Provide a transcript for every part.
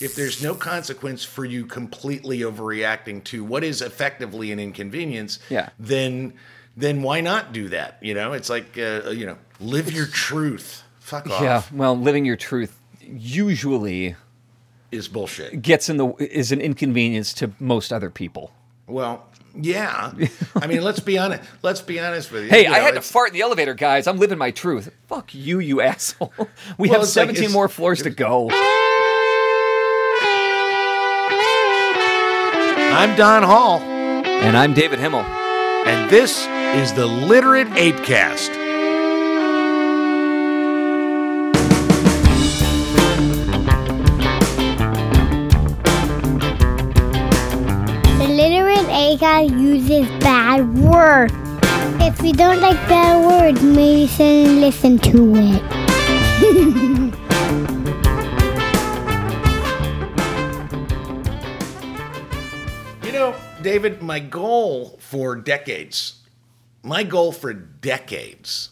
if there's no consequence for you completely overreacting to what is effectively an inconvenience, Yeah. then then why not do that? You know, it's like uh, you know, live your truth. Fuck off. Yeah, well, living your truth usually is bullshit. gets in the is an inconvenience to most other people. Well, yeah. I mean, let's be honest. Let's be honest with you. Hey, You I had to fart in the elevator, guys. I'm living my truth. Fuck you, you asshole. We Well, have it's like 17 more floors to go. I'm Don Hall, And I'm David Himmel. and this is the Literate Apecast. The literate ApeCast uses bad words. If you don't like bad words, maybe shouldn't listen to it. David, my goal for decades, my goal for decades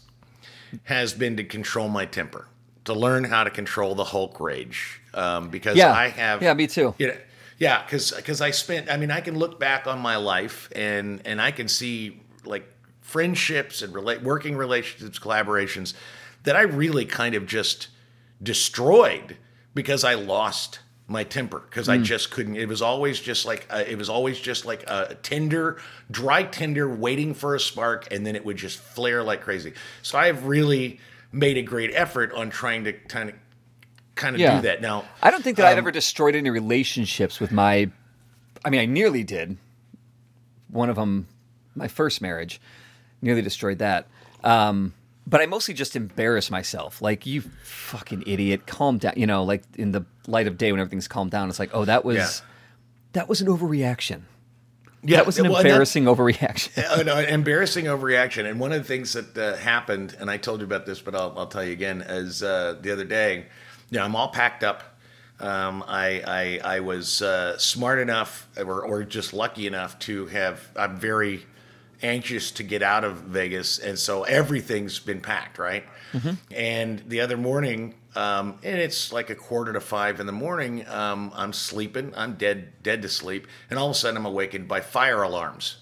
has been to control my temper, to learn how to control the Hulk rage. Um, because Yeah. I have. Yeah, me too. You know, yeah, because because I spent. I mean, I can look back on my life and and I can see like friendships and relate working relationships, collaborations that I really kind of just destroyed because I lost my temper because I just couldn't. It was always just like a, it was always just like a tinder, dry tinder, waiting for a spark, and then it would just flare like crazy. So I've really made a great effort on trying to kind of kind of Yeah. do that now. I don't think that I'd Um, ever destroyed any relationships with my. I mean, I nearly did. One of them, my first marriage, nearly destroyed that. Um, but I mostly just embarrass myself. Like, you fucking idiot, calm down. You know, like in the light of day when everything's calmed down, it's like, oh, that was Yeah. that was an overreaction. Yeah, That was an well, and that- embarrassing overreaction. Uh, no, an embarrassing overreaction. And one of the things that uh, happened, and I told you about this, but I'll, I'll tell you again, is uh, the other day, you know, I'm all packed up. Um, I, I, I was uh, smart enough or, or just lucky enough to have, I'm very anxious to get out of Vegas. And so everything's been packed, right? And the other morning, um, and it's like a quarter to five in the morning, um, I'm sleeping, I'm dead, dead to sleep. And all of a sudden I'm awakened by fire alarms.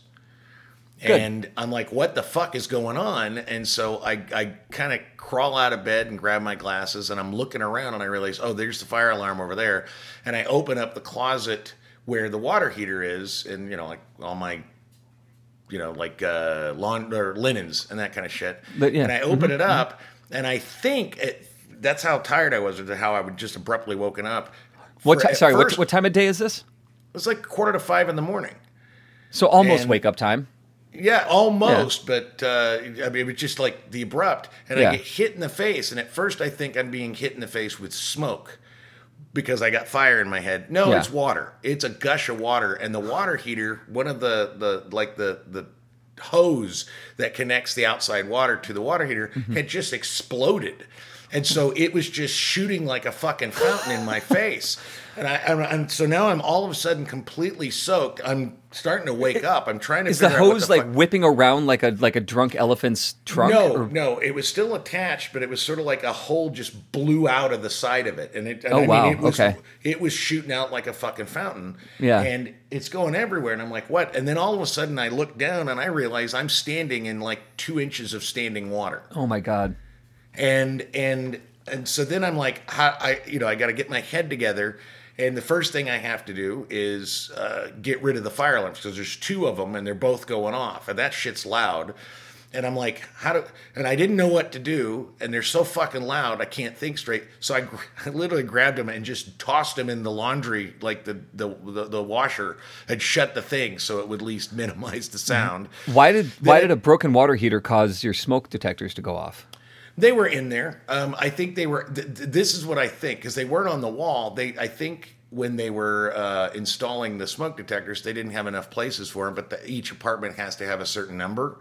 Good. And I'm like, what the fuck is going on? And so I, I kind of crawl out of bed and grab my glasses and I'm looking around and I realize, oh, there's the fire alarm over there. And I open up the closet where the water heater is and, you know, like all my, you know, like uh, lawn or linens and that kind of shit. But, yeah. And I open it up and I think it, that's how tired I was or how I would just abruptly woken up. What? For- sorry, what, first, what time of day is this? It was like quarter to five in the morning. So almost And- wake up time. Yeah, almost, but uh, I mean, it was just like the abrupt, and Yeah. I get hit in the face. And at first, I think I'm being hit in the face with smoke because I got fire in my head. No, Yeah. it's water. It's a gush of water, and the water heater, one of the the like the the hose that connects the outside water to the water heater, Mm-hmm. had just exploded. And so it was just shooting like a fucking fountain in my face. And I, I'm, and so now I'm all of a sudden completely soaked. I'm starting to wake up. I'm trying to Is the figure out what hose the like fuck- whipping around like a like a drunk elephant's trunk? no, or- no, it was still attached, but it was sort of like a hole just blew out of the side of it, and it. and Oh, I mean, wow, it was, okay. It was shooting out like a fucking fountain. Yeah. and it's going everywhere, and I'm like, what? And then all of a sudden, I look down and I realize I'm standing in like two inches of standing water, Oh my god. And and and so then I'm like, I you know I got to get my head together. And the first thing I have to do is uh, get rid of the fire alarms because there's two of them and they're both going off, and that shit's loud. And I'm like, how do? And I didn't know what to do, and they're so fucking loud, I can't think straight. So I, I literally grabbed them and just tossed them in the laundry, like the the the, the washer had shut the thing, so it would at least minimize the sound. Why did why Then- did a broken water heater cause your smoke detectors to go off? They were in there. Um, I think they were. Th- th- this is what I think because they weren't on the wall. They, I think, when they were uh, installing the smoke detectors, they didn't have enough places for them. But the, each apartment has to have a certain number,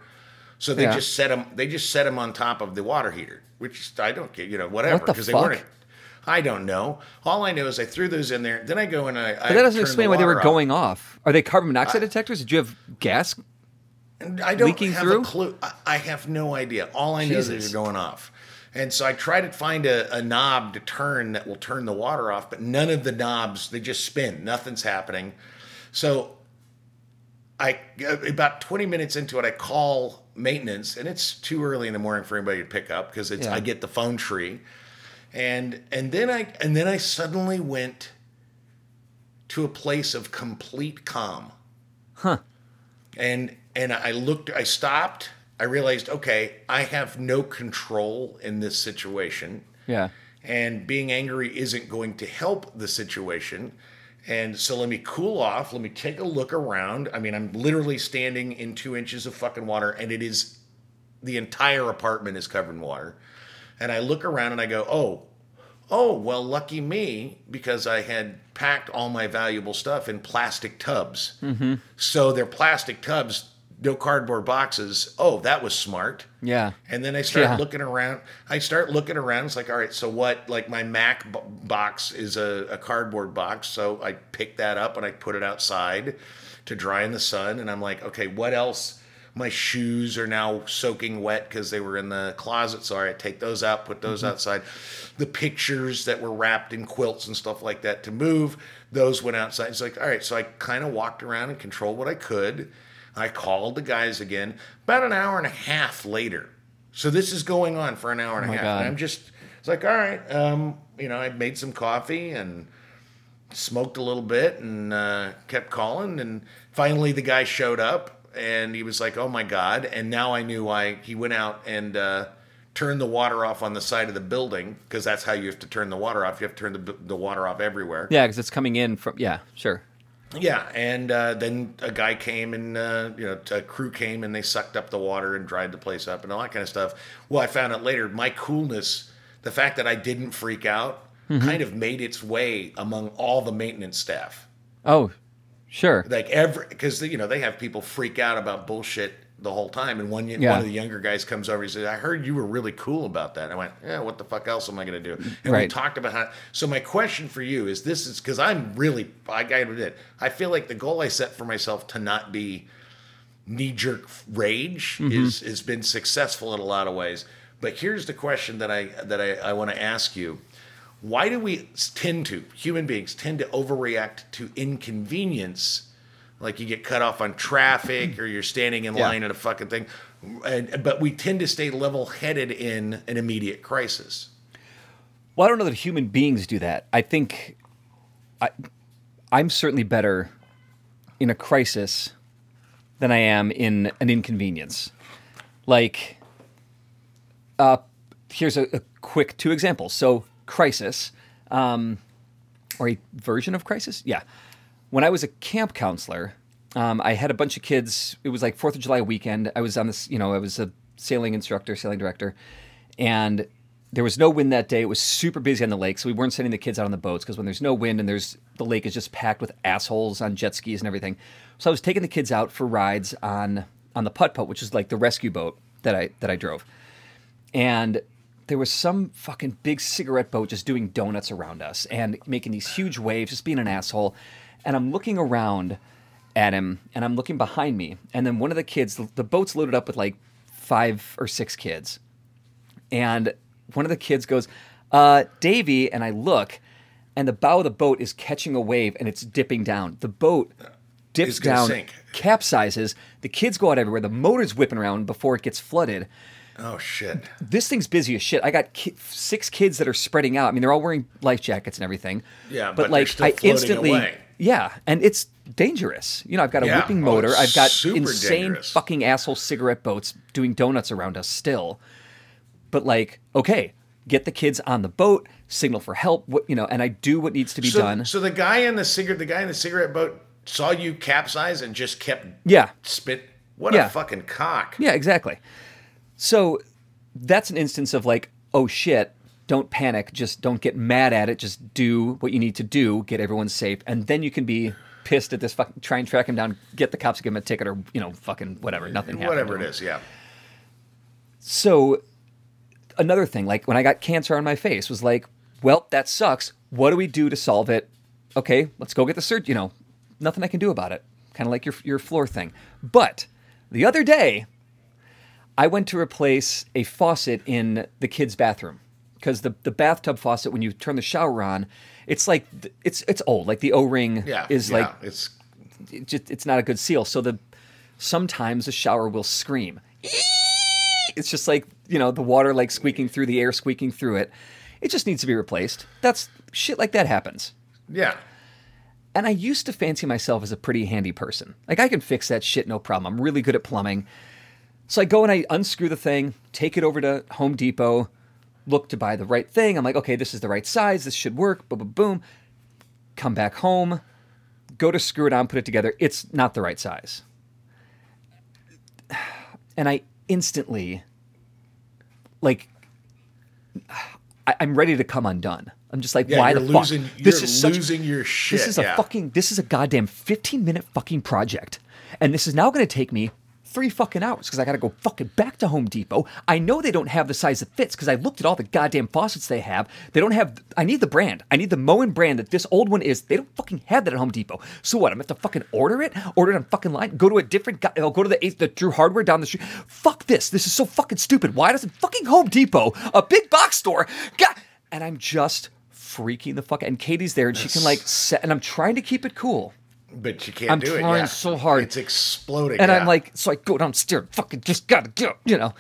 so they Yeah. just set them. They just set them on top of the water heater, which I don't get. You know, whatever. What the they weren't. I don't know. All I know is I threw those in there. Then I go and I. But that doesn't explain why they were going off. Are they carbon monoxide detectors? Did you have gas? I don't leaking have through? a clue. I, I have no idea. All I know is they're going off. And so I try to find a, a knob to turn that will turn the water off, but none of the knobs, they just spin. Nothing's happening. So I about 20 minutes into it, I call maintenance, and it's too early in the morning for anybody to pick up because it's Yeah. I get the phone tree, and and then I and then I suddenly went to a place of complete calm. Huh. And and I looked, I stopped. I realized, okay, I have no control in this situation Yeah. and being angry isn't going to help the situation. And so let me cool off. Let me take a look around. I mean, I'm literally standing in two inches of fucking water, and it is the entire apartment is covered in water. And I look around and I go, oh, oh, well, lucky me because I had packed all my valuable stuff in plastic tubs. Mm-hmm. So they're plastic tubs, no cardboard boxes. Oh, that was smart. Yeah. And then I start Yeah. looking around. I start looking around. It's like, all right, so what? Like my Mac b- box is a, a cardboard box. So I pick that up and I put it outside to dry in the sun. And I'm like, okay, what else? My shoes are now soaking wet because they were in the closet. So right, take those out, put those outside. The pictures that were wrapped in quilts and stuff like that to move, those went outside. It's like, all right, so I kind of walked around and controlled what I could. I called the guys again about an hour and a half later. So this is going on for an hour and a my half. God. And I'm just, it's like, all right, um, you know, I made some coffee and smoked a little bit and uh, kept calling. And finally, the guy showed up and he was like, oh my God. And now I knew why he went out and uh, turned the water off on the side of the building because that's how you have to turn the water off. You have to turn the, the water off everywhere. Yeah, because it's coming in from. Yeah, sure. Yeah, and uh, then a guy came and uh, you know a crew came and they sucked up the water and dried the place up and all that kind of stuff. Well, I found out later my coolness, the fact that I didn't freak out, kind of made its way among all the maintenance staff. Oh, sure. Like every because you know they have people freak out about bullshit the whole time, and one Yeah. one of the younger guys comes over. He says, "I heard you were really cool about that." I went, "Yeah, what the fuck else am I going to do?" And we talked about how. So my question for you is: This is because I'm really I got admit I feel like the goal I set for myself to not be knee jerk rage mm-hmm. is has been successful in a lot of ways. But here's the question that I that I, I want to ask you. Why do we tend to human beings tend to overreact to inconvenience like you get cut off on traffic or you're standing in Yeah. line at a fucking thing and, but we tend to stay level-headed in an immediate crisis Well, I don't know that human beings do that. I think I, I'm certainly better in a crisis than I am in an inconvenience. Like, uh, here's a, a quick two examples. So, crisis, um, or a version of crisis. Yeah. When I was a camp counselor, um, I had a bunch of kids. It was like Fourth of July weekend. I was on this, you know, I was a sailing instructor, sailing director, and there was no wind that day. It was super busy on the lake, so we weren't sending the kids out on the boats because when there's no wind and there's the lake is just packed with assholes on jet skis and everything. So I was taking the kids out for rides on on the putt putt, which is like the rescue boat that I that I drove, and there was some fucking big cigarette boat just doing donuts around us and making these huge waves, just being an asshole. And I'm looking around at him and I'm looking behind me. And then one of the kids, the, the boat's loaded up with like five or six kids. And one of the kids goes, uh, Davy, and I look, and the bow of the boat is catching a wave and it's dipping down. The boat dips down, sink. capsizes. The kids go out everywhere. The motor's whipping around before it gets flooded oh shit this thing's busy as shit. I got ki- six kids that are spreading out. I mean, they're all wearing life jackets and everything. Yeah, but they're like I instantly, away. yeah, and it's dangerous. You know, I've got a Yeah. whipping Oh, motor. it's I've got insane dangerous. fucking asshole cigarette boats doing donuts around us still. But like, okay, get the kids on the boat, signal for help. What you know, and I do what needs to be so, done. so the guy in the cigarette the guy in the cigarette boat saw you capsize and just kept yeah, spit what Yeah. a fucking cock Yeah, exactly. So that's an instance of like, oh shit, don't panic, just don't get mad at it, just do what you need to do, get everyone safe, and then you can be pissed at this fucking try and track him down, get the cops, give him a ticket, or you know, fucking whatever, nothing happened. whatever it is yeah So another thing, like when I got cancer on my face, was like, well, that sucks. What do we do to solve it? Okay, let's go get the surgery. You know, nothing I can do about it. Kind of like your your floor thing. But the other day, I went to replace a faucet in the kids' bathroom because the the bathtub faucet when you turn the shower on, it's like it's it's old. Like the O ring Yeah, is yeah, like it's it just, it's not a good seal. So the sometimes the shower will scream. It's just like you know the water like squeaking through the air, squeaking through it. It just needs to be replaced. That's shit like that happens. yeah. And I used to fancy myself as a pretty handy person. Like I can fix that shit no problem. I'm really good at plumbing. So I go and I unscrew the thing, take it over to Home Depot, look to buy the right thing. I'm like, okay, this is the right size. This should work. Boom, boom, boom. Come back home, go to screw it on, put it together. It's not the right size. And I instantly, like, I, I'm ready to come undone. I'm just like, Yeah, why the fuck? losing- this you're is such, losing your shit, This is a yeah. fucking. This is a goddamn 15 minute fucking project, and this is now going to take me three fucking hours because I got to go fucking back to Home Depot. I know they don't have the size that fits because I looked at all the goddamn faucets they have. They don't have. I need the brand. I need the Moen brand that this old one is. They don't fucking have that at Home Depot. So what? I'm to have to fucking order it. Order it on fucking line. Go to a different. guy. I'll go to the the Drew Hardware down the street. Fuck this. This is so fucking stupid. Why doesn't fucking Home Depot, a big box store, God, and I'm just freaking the fuck out. And Katie's there, and she can like set, and I'm trying to keep it cool. But you can't I'm do it. I'm trying yeah. so hard. It's exploding. And yeah. I'm like, so I go downstairs, fucking just gotta go, you know.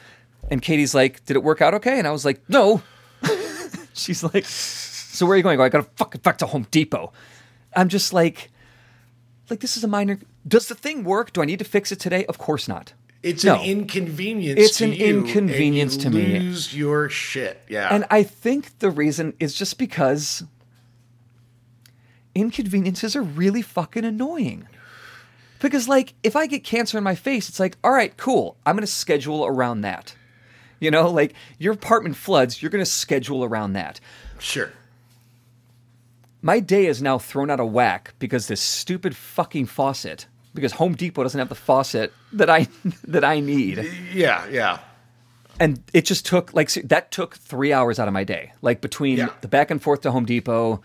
And Katie's like, did it work out okay? And I was like, no. She's like, so where are you going? I go, I gotta fucking back to Home Depot. I'm just like, like this is a minor. Does the thing work? Do I need to fix it today? Of course not. it's no. an inconvenience. It's to an you, inconvenience to me. Lose your shit. Yeah. And I think the reason is just because inconveniences are really fucking annoying. Because, like, if I get cancer in my face, it's like, all right, cool. I'm going to schedule around that. You know, like your apartment floods, you're going to schedule around that. sure. My day is now thrown out of whack because this stupid fucking faucet, because Home Depot doesn't have the faucet that I that I need. Yeah. Yeah. and it just took like that took three hours out of my day like between Yeah. the back and forth to home depot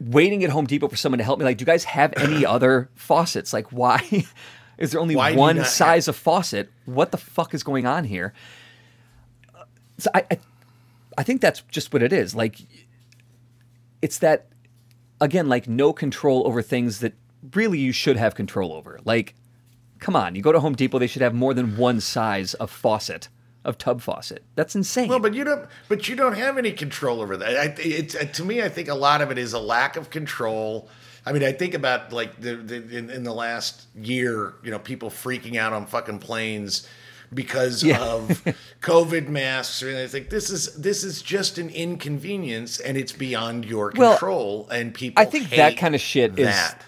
waiting at home depot for someone to help me like do you guys have any other faucets? Like why is there only Why one size of faucet? What the fuck is going on here? Uh, so I, I i think that's just what it is. Like it's that again like no control over things that really you should have control over. Like come on you go to home depot they should have more than one size of faucet of tub faucet that's insane Well, but you don't. But you don't have any control over that. I, it's uh, to me. I think a lot of it is a lack of control. I mean, I think about like the, the in, in the last year, you know, people freaking out on fucking planes because Yeah. of COVID masks, and I think this is this is just an inconvenience, and it's beyond your Well, control. and people, I think that kind of shit is- that.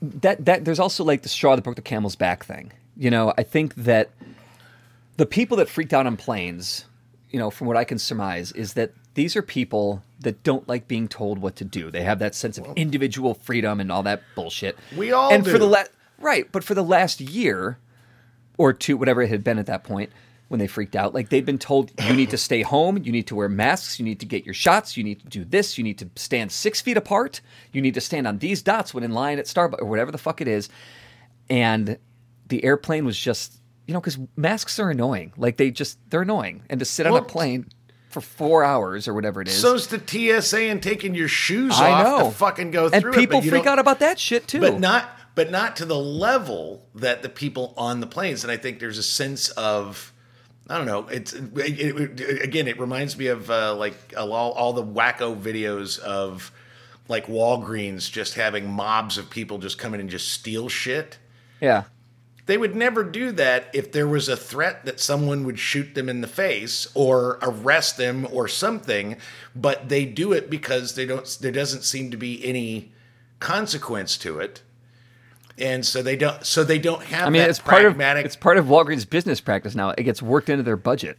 that that there's also like the straw that broke the camel's back thing. You know, I think that the people that freaked out on planes, you know, from what I can surmise, is that these are people that don't like being told what to do. They have that sense of individual freedom and all that bullshit. We all and for do. the la- right, but for the last year or two, whatever it had been at that point when they freaked out, like they'd been told you need to stay home, you need to wear masks, you need to get your shots, you need to do this, you need to stand six feet apart, you need to stand on these dots when in line at Starbucks or whatever the fuck it is. And the airplane was just, you know, because masks are annoying. Like they just, they're annoying. And to sit on a plane for four hours or whatever it is. So's the TSA and taking your shoes I off know. to fucking go and through people it. but you freak out about that shit too. but not but not to the level that the people on the planes and i think there's a sense of i don't know it's it, it- it- again it reminds me of uh, like all, all the wacko videos of like walgreens just having mobs of people just come in and just steal shit yeah. They would never do that if there was a threat that someone would shoot them in the face or arrest them or something but they do it because they don't there doesn't seem to be any consequence to it and so they don't so they don't have I mean, that it's part of pragmatic it's part of Walgreens business practice now. It gets worked into their budget.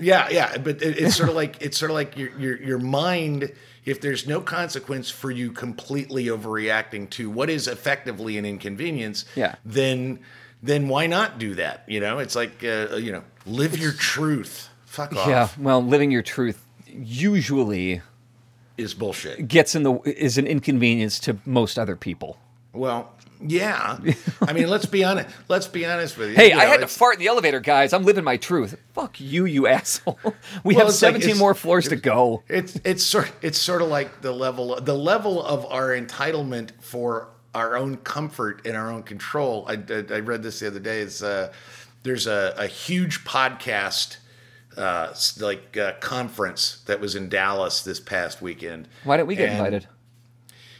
yeah yeah but it, it's sort of like it's sort of like your, your your mind if there's no consequence for you completely overreacting to what is effectively an inconvenience Yeah. then then why not do that you know it's like uh, you know live your truth fuck off Yeah. Well, living your truth usually is bullshit gets in the is an inconvenience to most other people. Well, yeah. I mean, let's be honest. Let's be honest with you. Hey, You I had to fart in the elevator, guys. I'm living my truth. Fuck you, you asshole. We Well, have it's like 17 more floors to go. It's it's sort it's sort of like the level the level of our entitlement for our own comfort and our own control. I, I, I read this the other day. Is uh, there's a, a huge podcast uh, like uh, conference that was in Dallas this past weekend. Why didn't we get And, invited?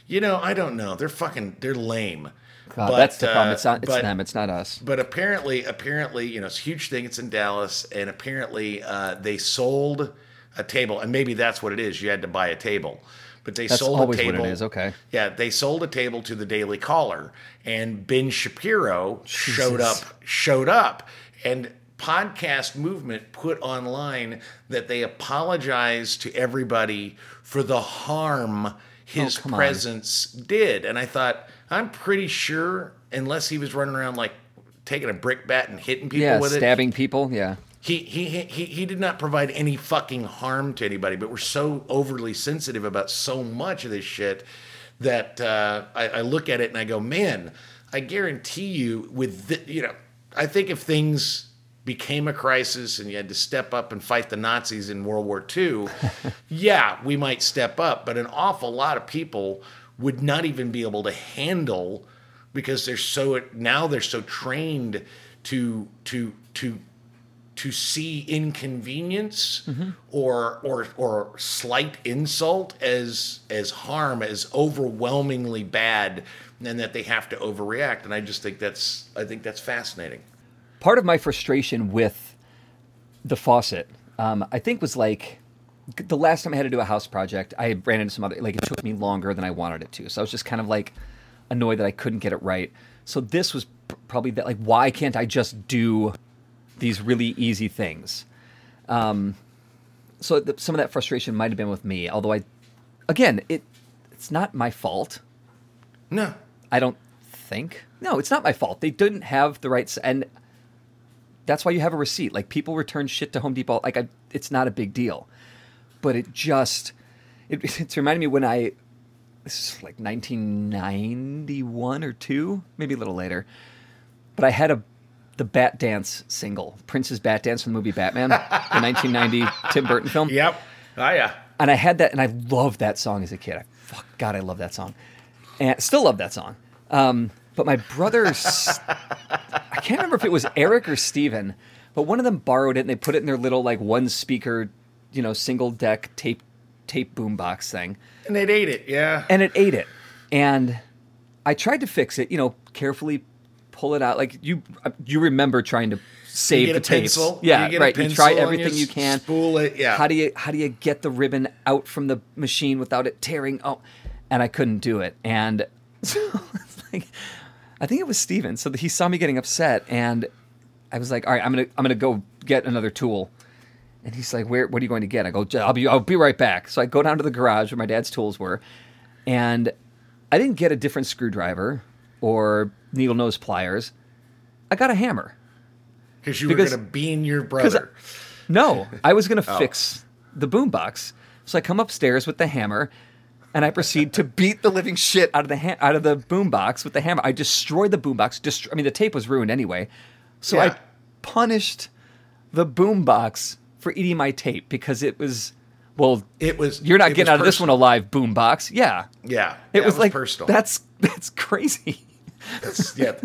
You know, I don't know. They're fucking they're lame. God, that's the problem. uh, It's not. It's but- them. It's not us. but apparently, apparently, you know, it's a huge thing. It's in Dallas, and apparently, uh, they sold a table, and maybe that's what it is. You had to buy a table, but they That's sold a what it table. okay. Yeah, they sold a table to the Daily Caller, and Ben Shapiro showed up. Showed up, and podcast movement put online that they apologize to everybody for the harm his Oh, come on. presence did. And I thought, I'm pretty sure, unless he was running around like taking a brick bat and hitting people Yeah, with it, stabbing people. Yeah. He, he he he did not provide any fucking harm to anybody. But we're so overly sensitive about so much of this shit that uh, I, I look at it and I go, man, I guarantee you, with the, you know, I think if things became a crisis and you had to step up and fight the Nazis in World War II, yeah, we might step up. But an awful lot of people would not even be able to handle because they're so now they're so trained to to to to see inconvenience or or or slight insult as as harm as overwhelmingly bad and that they have to overreact and I just think that's I think that's fascinating. part of my frustration with the faucet, um, I think, was like the last time I had to do a house project. I ran into some other like it took me longer than I wanted it to, so I was just kind of like annoyed that I couldn't get it right. So this was pr- probably that like why can't I just do these really easy things? Um, so th- some of that frustration might have been with me, although I, again, it it's not my fault. No. I don't think. No, it's not my fault. They didn't have the right, and that's why you have a receipt. Like people return shit to Home Depot. Like I, it's not a big deal, but it just it, it's reminding me when I this is like 1991 or two, maybe a little later, but I had a the Bat Dance single, Prince's Bat Dance from the movie Batman, the 1990 Tim Burton film Yep. Oh yeah. and I had that, and I loved that song as a kid. I, fuck God, I love that song, and I still love that song. Um, but my brothers, I can't remember if it was Eric or Steven, but one of them borrowed it and they put it in their little like one speaker, you know, single deck tape tape boombox thing, And they ate it. Yeah. and it ate it. And I tried to fix it, you know, carefully pull it out. Like you, uh, you remember trying to save the tapes. pencil. Yeah, You get a right. you try everything you you can. spool it, yeah. How do you how do you get the ribbon out from the machine without it tearing? Oh, and I couldn't do it. And so like, I think it was Steven. So he saw me getting upset, and I was like, all right, I'm gonna I'm gonna go get another tool. And he's like, "Where? What are you going to get?" I go, "I'll be, I'll be right back." So I go down to the garage where my dad's tools were, and I didn't get a different screwdriver or needle nose pliers. I got a hammer. Because you were going to bean your brother. No, I was going to Oh. fix the boombox. So I come upstairs with the hammer, and I proceed to beat the living shit out of the ha- out of the boombox with the hammer. I destroyed the boombox. Dest- I mean, the tape was ruined anyway. So Yeah. I punished the boombox for eating my tape because it was well. It was. You're not getting was out of this one personal. alive, boombox. Yeah, Yeah. it yeah, was, like personal. that's that's crazy. That's, yeah.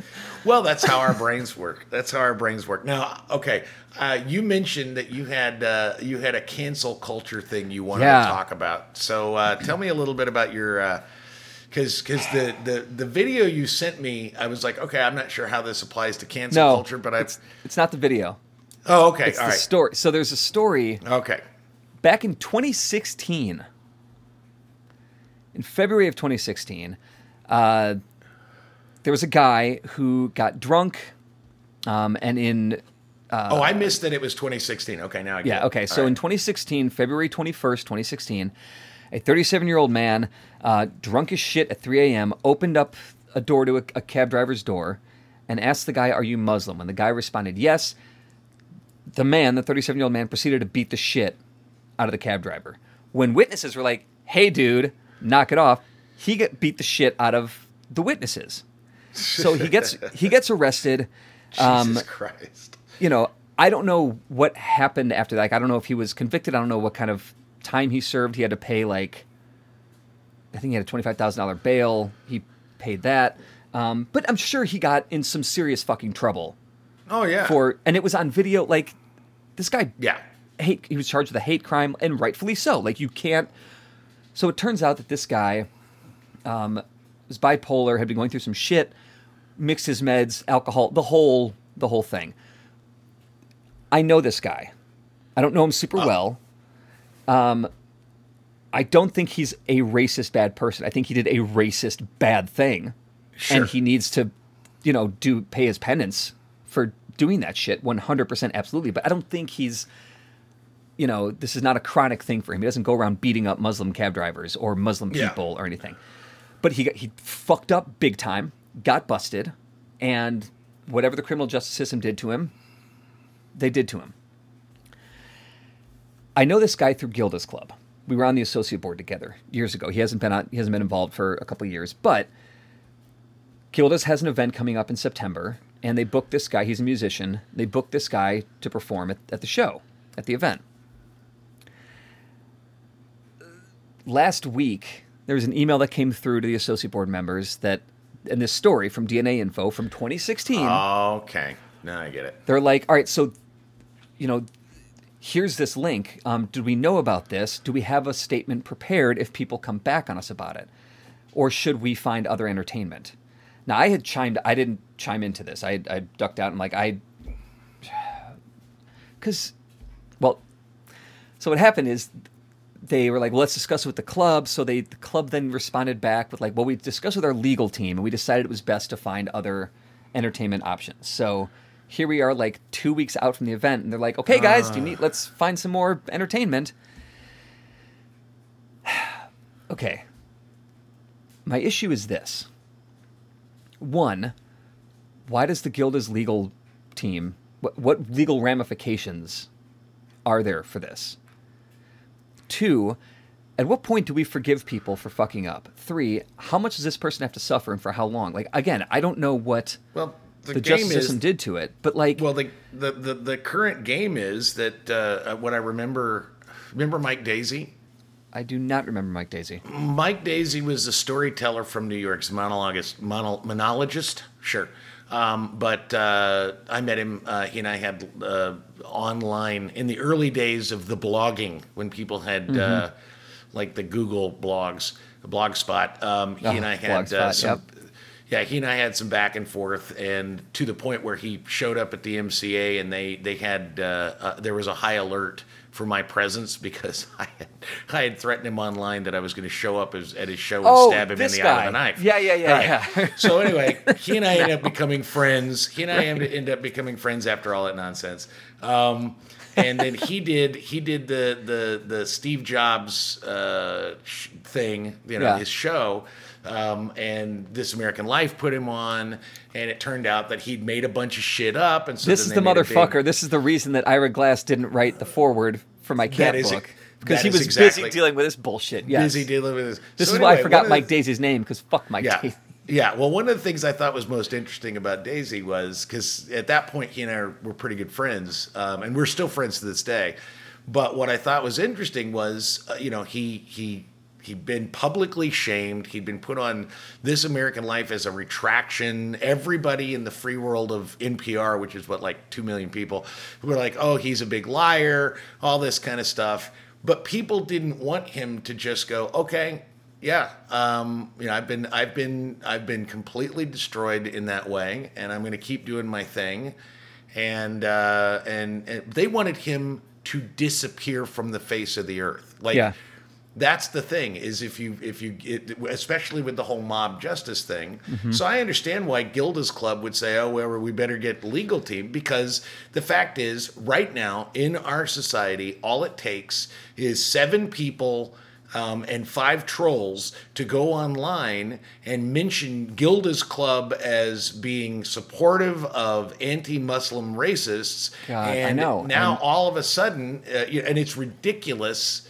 Well, that's how our brains work. That's how our brains work. Now, okay, uh, you mentioned that you had uh, you had a cancel culture thing you wanted Yeah. to talk about. So, uh, tell me a little bit about your. because because the, the the video you sent me, I was like, okay, I'm not sure how this applies to cancel No, culture, but I. it's, it's not the video. Oh, okay, It's all the right, story. So there's a story okay. back in 2016, in February of 2016, uh, there was a guy who got drunk, um, and in oh, I missed that it was 2016. Okay, now I get yeah, it. okay. All So right. in 2016, February 21st, 2016, a 37 year old man, uh, drunk as shit at 3 a.m., opened up a door to a, a cab driver's door and asked the guy, Are you Muslim? When the guy responded, Yes, the man, the 37 year old man, proceeded to beat the shit out of the cab driver. When witnesses were like, Hey, dude, knock it off, he got beat the shit out of the witnesses. So he gets he gets arrested. Um, Jesus Christ. you know, I don't know what happened after that. Like, I don't know if he was convicted. I don't know what kind of time he served. He had to pay like, I think he had a twenty five thousand dollar bail. He paid that, um, but I'm sure he got in some serious fucking trouble Oh yeah. for, and it was on video. Like, this guy yeah. hate he was charged with a hate crime and rightfully so like you can't so it turns out that this guy um, was bipolar had been going through some shit mixed his meds alcohol the whole the whole thing i know this guy i don't know him super well um, i don't think he's a racist bad person i think he did a racist bad thing Sure. and he needs to you know do pay his penance for doing that shit 100% absolutely but i don't think he's you know, this is not a chronic thing for him. He doesn't go around beating up Muslim cab drivers or Muslim Yeah. people or anything. But he got, he fucked up big time, got busted, and whatever the criminal justice system did to him, they did to him. I know this guy through Gilda's Club. We were on the associate board together years ago. He hasn't been on, he hasn't been involved for a couple of years, but Gilda's has an event coming up in September, and they booked this guy. He's a musician. They booked this guy to perform at, at the show, at the event. Last week, there was an email that came through to the associate board members that, in this story from DNA Info from 2016, Okay. Now I get it. they're like, all right, so, you know, here's this link. Um, did we know about this? Do we have a statement prepared if people come back on us about it? Or should we find other entertainment? Now, I had chimed, I didn't chime into this. I, I ducked out and, like, I, because, well, so what happened is they were like, well, let's discuss it with the club. So they, the club then responded back with like, well, we discussed with our legal team and we decided it was best to find other entertainment options. So here we are, like two weeks out from the event, and they're like, okay, guys, do you ah. need? Let's find some more entertainment. okay. My issue is this. One, why does the Gilda's legal team? What, what legal ramifications are there for this? Two, at what point do we forgive people for fucking up? Three, how much does this person have to suffer and for how long? Like again, I don't know what Well, the, the, game justice is system did to it, but like, well, the, the the the current game is that uh, what I remember. Remember Mike Daisey? I do not remember Mike Daisey. Mike Daisey was a storyteller from New York's monologist, mono, monologist, sure. Um, but uh, I met him. Uh, he and I had uh, online in the early days of the blogging when people had uh, like the Google blogs, Blogspot. Um, he Oh, and I had uh, some. yep. Yeah, he and I had some back and forth, and to the point where he showed up at the MCA, and they they had uh, uh, there was a high alert for my presence because I had I had threatened him online that I was going to show up as, at his show and Oh, stab him in the eye with a knife. Yeah, yeah, yeah, yeah. so anyway, he and I ended up becoming friends. He and I ended up becoming friends after all that nonsense. Um, and then he did he did the the the Steve Jobs uh, sh- thing, you know, Yeah. his show. Um, and This American Life put him on, and it turned out that he'd made a bunch of shit up. And so This is the a big- motherfucker. This is the reason that Ira Glass didn't write the foreword for my is- book because he was exactly- busy dealing with this bullshit. Yes. busy dealing with this. This So is why I forgot of the- Mike Daisey's name because fuck Mike Yeah. Daisey. Yeah. Well, one of the things I thought was most interesting about Daisey was because at that point he and I were pretty good friends, um, and we're still friends to this day. But what I thought was interesting was, uh, you know, he he he'd been publicly shamed. He'd been put on This American Life as a retraction. Everybody in the free world of NPR, which is what like two million people, were like, "Oh, he's a big liar," all this kind of stuff. But people didn't want him to just go, "Okay, yeah, um, you know, I've been, I've been, I've been completely destroyed in that way, and I'm going to keep doing my thing. And, uh, and and they wanted him to disappear from the face of the earth. Like, Yeah. That's the thing is if you if you it, especially with the whole mob justice thing. Mm-hmm. So I understand why Gilda's club would say, "Oh, well, we better get legal team," because the fact is, right now in our society, all it takes is seven people um, and five trolls to go online and mention Gilda's club as being supportive of anti-Muslim racists. God, I know. now I'm- all of a sudden, uh, and it's ridiculous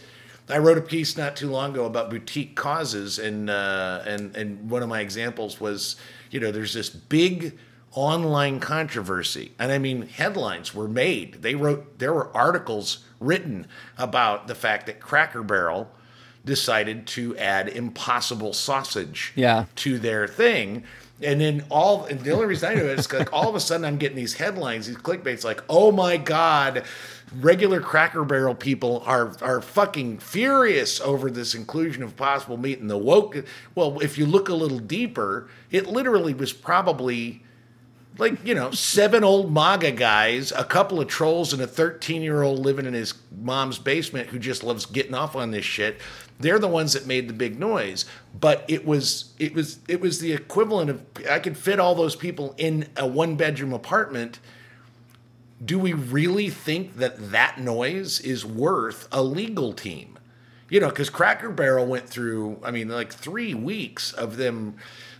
I wrote a piece not too long ago about boutique causes, and uh, and and one of my examples was, you know, there's this big online controversy, and I mean, headlines were made. They wrote there were articles written about the fact that Cracker Barrel decided to add impossible sausage Yeah. to their thing. And then all, and the only reason I know it is like all of a sudden I'm getting these headlines, these clickbaits, like, oh my God, regular Cracker Barrel people are are fucking furious over this inclusion of possible meat in the woke. Well, if you look a little deeper, it literally was probably like you know seven old maga guys a couple of trolls and a 13 year old living in his mom's basement who just loves getting off on this shit they're the ones that made the big noise but it was it was it was the equivalent of i could fit all those people in a one bedroom apartment do we really think that that noise is worth a legal team? You know because cracker barrel went through i mean like three weeks of them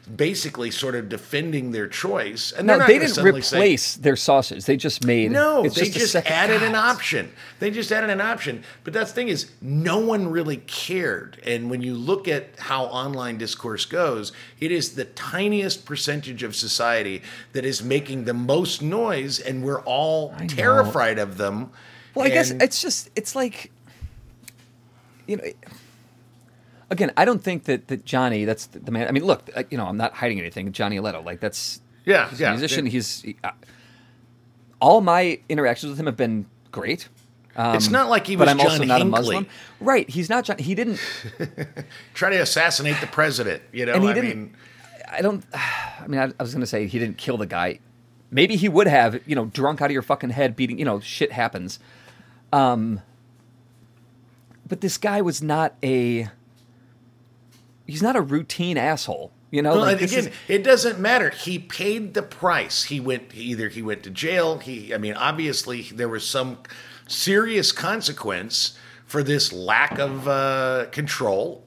basically sort of defending their choice and they're No, not they didn't suddenly say- replace their sausage. They just made no, It's they just, just, added an option. They just added an option. But that's the thing is, no one really cared. And when you look at how online discourse goes, it is the tiniest percentage of society that is making the most noise, and we're all terrified of them. Well, I guess it's just it's like you know. Again, I don't think that, that Johnny, that's the, the man. I mean, look, uh, you know, I'm not hiding anything. Johnny Leto, like that's yeah, he's yeah, a musician. He's he, uh, all my interactions with him have been great. Um, It's not like he but was I'm also John not a Hinckley. Muslim, right? He's not John. He didn't. try to assassinate the president. You know, And he I didn't- mean, I don't. I mean, I, I was going to say he didn't kill the guy. Maybe he would have, you know, drunk out of your fucking head, beating. You know, shit happens. Um, but this guy was not a. He's not a routine asshole. You know, like, again, is- it doesn't matter. He paid the price. He went either he went to jail. He, I mean, obviously there was some serious consequence for this lack of uh, control.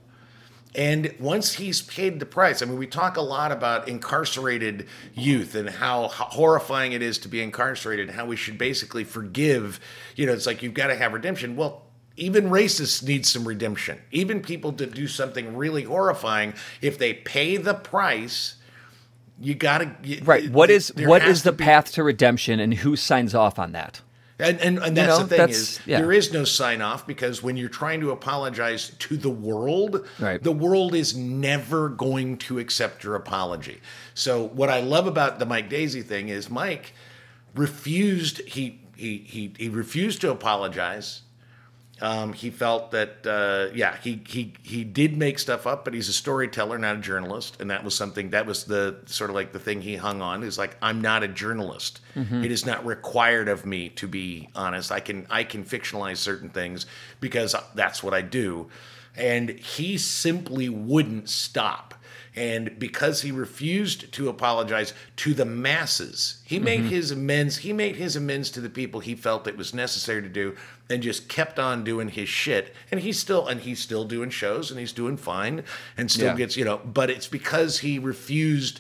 And once he's paid the price, I mean, we talk a lot about incarcerated youth and how horrifying it is to be incarcerated, and how we should basically forgive. You know, it's like you've got to have redemption. Well, even racists need some redemption. Even people that do something really horrifying, if they pay the price, you got to right. What is what is the be- path to redemption, and who signs off on that? and, and, and that's know, the thing that's- is yeah. there is no sign off because when you're trying to apologize to the world, Right. the world is never going to accept your apology. So what I love about the Mike Daisey thing is Mike refused he he he, he refused to apologize. Um, he felt that uh, yeah he he he did make stuff up, but he's a storyteller, not a journalist, and that was something that was the sort of like the thing he hung on is like I'm not a journalist. It is not required of me to be honest. I can I can fictionalize certain things because that's what I do, and he simply wouldn't stop. And because he refused to apologize to the masses, he made mm-hmm. his amends. He made his amends to the people he felt it was necessary to do, and just kept on doing his shit. And he's still and he's still doing shows, and he's doing fine, and still Yeah. gets you know. But it's because he refused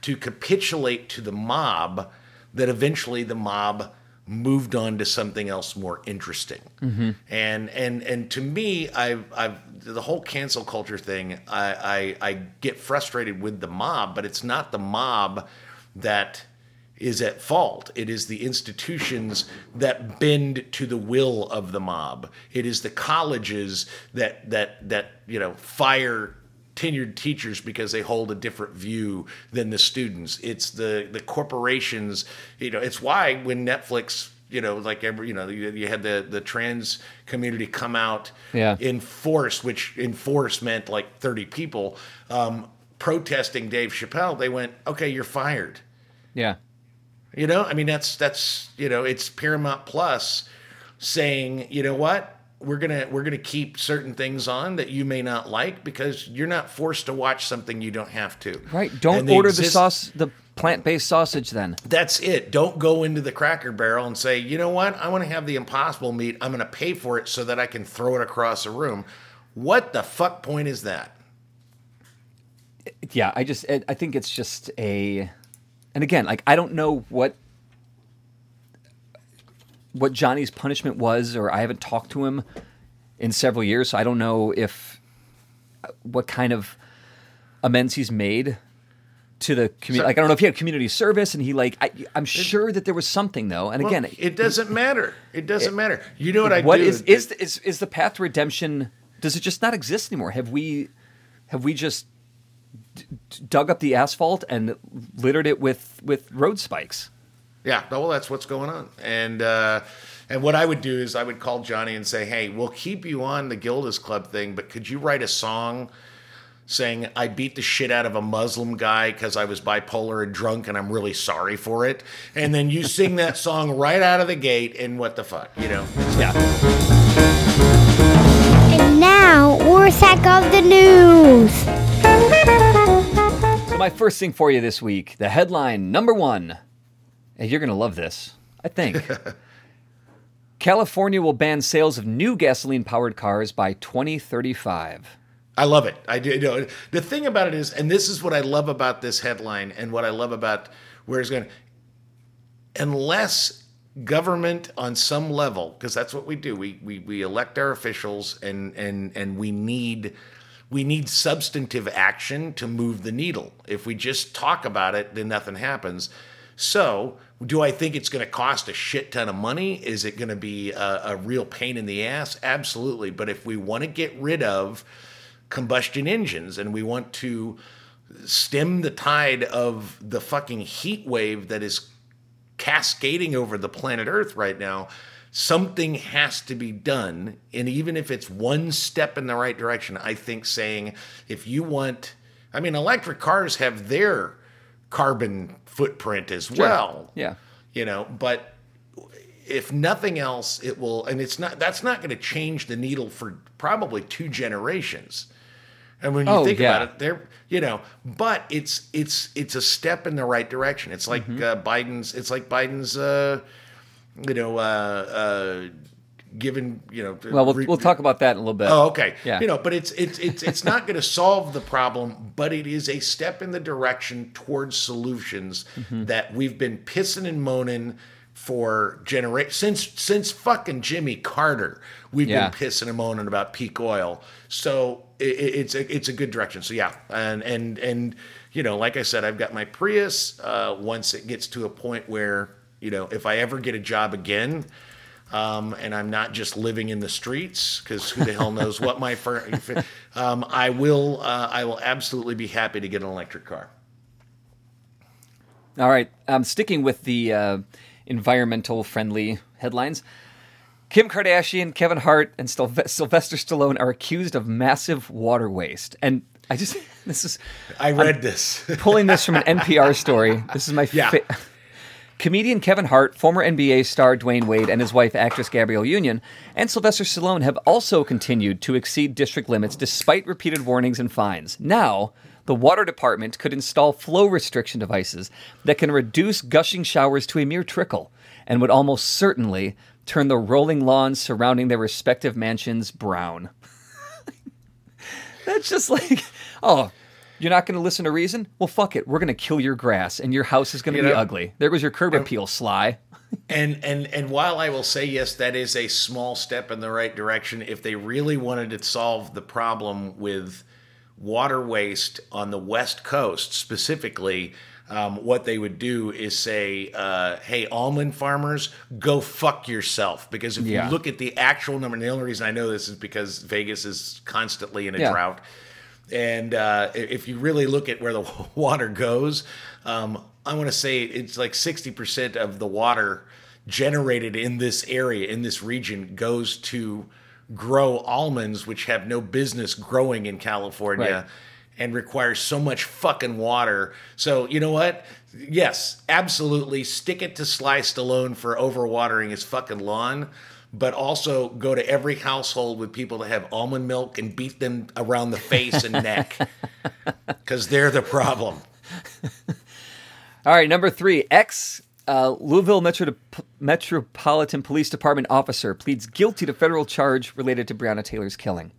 to capitulate to the mob that eventually the mob moved on to something else more interesting. Mm-hmm. And and and to me, I've I've the whole cancel culture thing. I, I I get frustrated with the mob, but it's not the mob that is at fault. It is the institutions that bend to the will of the mob. It is the colleges that that that you know fire tenured teachers because they hold a different view than the students. It's the the corporations. You know, it's why when Netflix, you know, like every, you know, you, you had the the trans community come out Yeah. in force, which in force meant like thirty people um, protesting Dave Chappelle. They went, okay, you're fired. Yeah. You know, I mean, that's that's you know, it's Paramount Plus saying, you know what, we're gonna we're gonna keep certain things on that you may not like because you're not forced to watch something you don't have to. Right. Don't order the sauce, the plant-based sausage. Then That's it. Don't go into the Cracker Barrel and say, you know what, I want to have the Impossible meat. I'm gonna pay for it so that I can throw it across a room. What the fuck point is that? yeah, I just I think it's just a, and again, like I don't know what what Johnny's punishment was, or I haven't talked to him in several years. So I don't know if uh, what kind of amends he's made to the community. Like I don't know if he had community service, and he like I, I'm sure that there was something though. And Well, again, it doesn't matter. It doesn't matter. You know what I what do? is is is is the path to redemption? Does it just not exist anymore? Have we have we just d- dug up the asphalt and littered it with with road spikes? Yeah, well, that's what's going on. And uh, and what I would do is I would call Johnny and say, "Hey, we'll keep you on the Gilda's Club thing, but could you write a song saying I beat the shit out of a Muslim guy because I was bipolar and drunk, and I'm really sorry for it?" And then you sing that song right out of the gate, and what the fuck, you know? Yeah. And now, Warsack of the News. So my first thing for you this week, the headline number one. And you're gonna love this, I think. California will ban sales of new gasoline-powered cars by 2035. I love it. I do. You know, the thing about it is, and this is what I love about this headline, and what I love about where it's going. Unless government on some level, because that's what we do, we, we we elect our officials, and and and we need we need substantive action to move the needle. If we just talk about it, then nothing happens. So, do I think it's going to cost a shit ton of money? Is it going to be a, a real pain in the ass? Absolutely. But if we want to get rid of combustion engines and we want to stem the tide of the fucking heat wave that is cascading over the planet Earth right now, something has to be done. And even if it's one step in the right direction, I think saying if you want, I mean, electric cars have their carbon footprint as well Yeah. you know but if nothing else it will and it's not that's not going to change the needle for probably two generations and when you Oh, think yeah. about it there you know but it's it's it's a step in the right direction it's like Mm-hmm. uh, biden's it's like biden's uh you know uh uh given you know Well, we'll, re- we'll talk about that in a little bit. Oh, okay. Yeah. You know, but it's it's it's it's not going to solve the problem, but it is a step in the direction towards solutions Mm-hmm. that we've been pissing and moaning for generations since since fucking Jimmy Carter. We've Yeah. been pissing and moaning about peak oil. So it- it's a it's a good direction. So yeah, and and and you know, like I said, I've got my Prius. Uh, once it gets to a point where you know, if I ever get a job again um, and I'm not just living in the streets because who the hell knows what my fir- um, I will uh, I will absolutely be happy to get an electric car. All right. Um, sticking with the uh, environmental friendly headlines, Kim Kardashian, Kevin Hart, and Sylvester Stallone are accused of massive water waste. And I just, this is I read this. pulling this from an NPR story. This is my Yeah. fa- Comedian Kevin Hart, former NBA star Dwyane Wade, and his wife, actress Gabrielle Union, and Sylvester Stallone have also continued to exceed district limits despite repeated warnings and fines. Now, the water department could install flow restriction devices that can reduce gushing showers to a mere trickle and would almost certainly turn the rolling lawns surrounding their respective mansions brown. That's just like, oh, you're not going to listen to reason? Well, fuck it. We're going to kill your grass, and your house is going to You be know- ugly. There was your curb appeal, Sly. and and and while I will say yes, that is a small step in the right direction. If they really wanted to solve the problem with water waste on the West Coast specifically. Um, what they would do is say, uh, "Hey, almond farmers, go fuck yourself." Because if Yeah. you look at the actual number, and the only reason I know this is because Vegas is constantly in a Yeah. drought. And uh, if you really look at where the water goes, um, I want to say it's like 60% of the water generated in this area, in this region, goes to grow almonds, which have no business growing in California. Right. And requires so much fucking water. So you know what? Yes, absolutely. Stick it to Sly Stallone for overwatering his fucking lawn but also go to every household with people that have almond milk and beat them around the face and neck because they're the problem. All right, number three, ex uh, Louisville Metro- Metropolitan Police Department officer pleads guilty to federal charge related to Breonna Taylor's killing.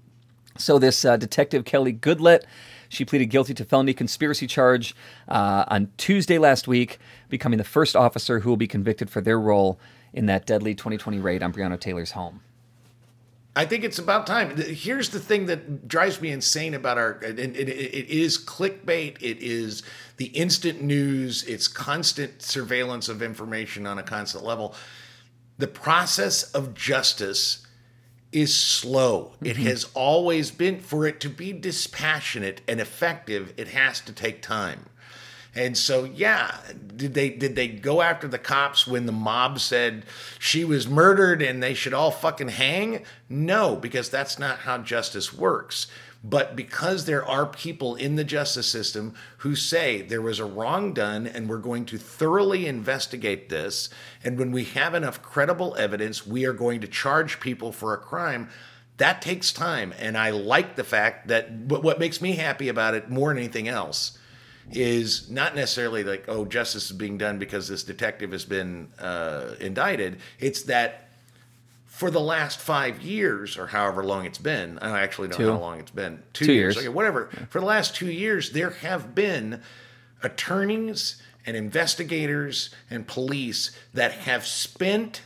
So this uh, detective Kelly Goodlett, she pleaded guilty to felony conspiracy charge uh, on Tuesday last week, becoming the first officer who will be convicted for their role in that deadly 2020 raid on Breonna Taylor's home. I think it's about time. Here's the thing that drives me insane about our it, it, it is clickbait. It is the instant news. It's constant surveillance of information on a constant level. The process of justice is slow. It mm-hmm. has always been for it to be dispassionate and effective, it has to take time. And so, yeah, did they did they go after the cops when the mob said she was murdered and they should all fucking hang? No, because that's not how justice works. But because there are people in the justice system who say there was a wrong done and we're going to thoroughly investigate this, and when we have enough credible evidence, we are going to charge people for a crime. That takes time. And I like the fact that what what makes me happy about it more than anything else is not necessarily like, oh, justice is being done because this detective has been uh, indicted. It's that for the last five years or however long it's been, I actually don't know how long it's been. Two, Two years. years. Okay, whatever. For the last two years, there have been attorneys and investigators and police that have spent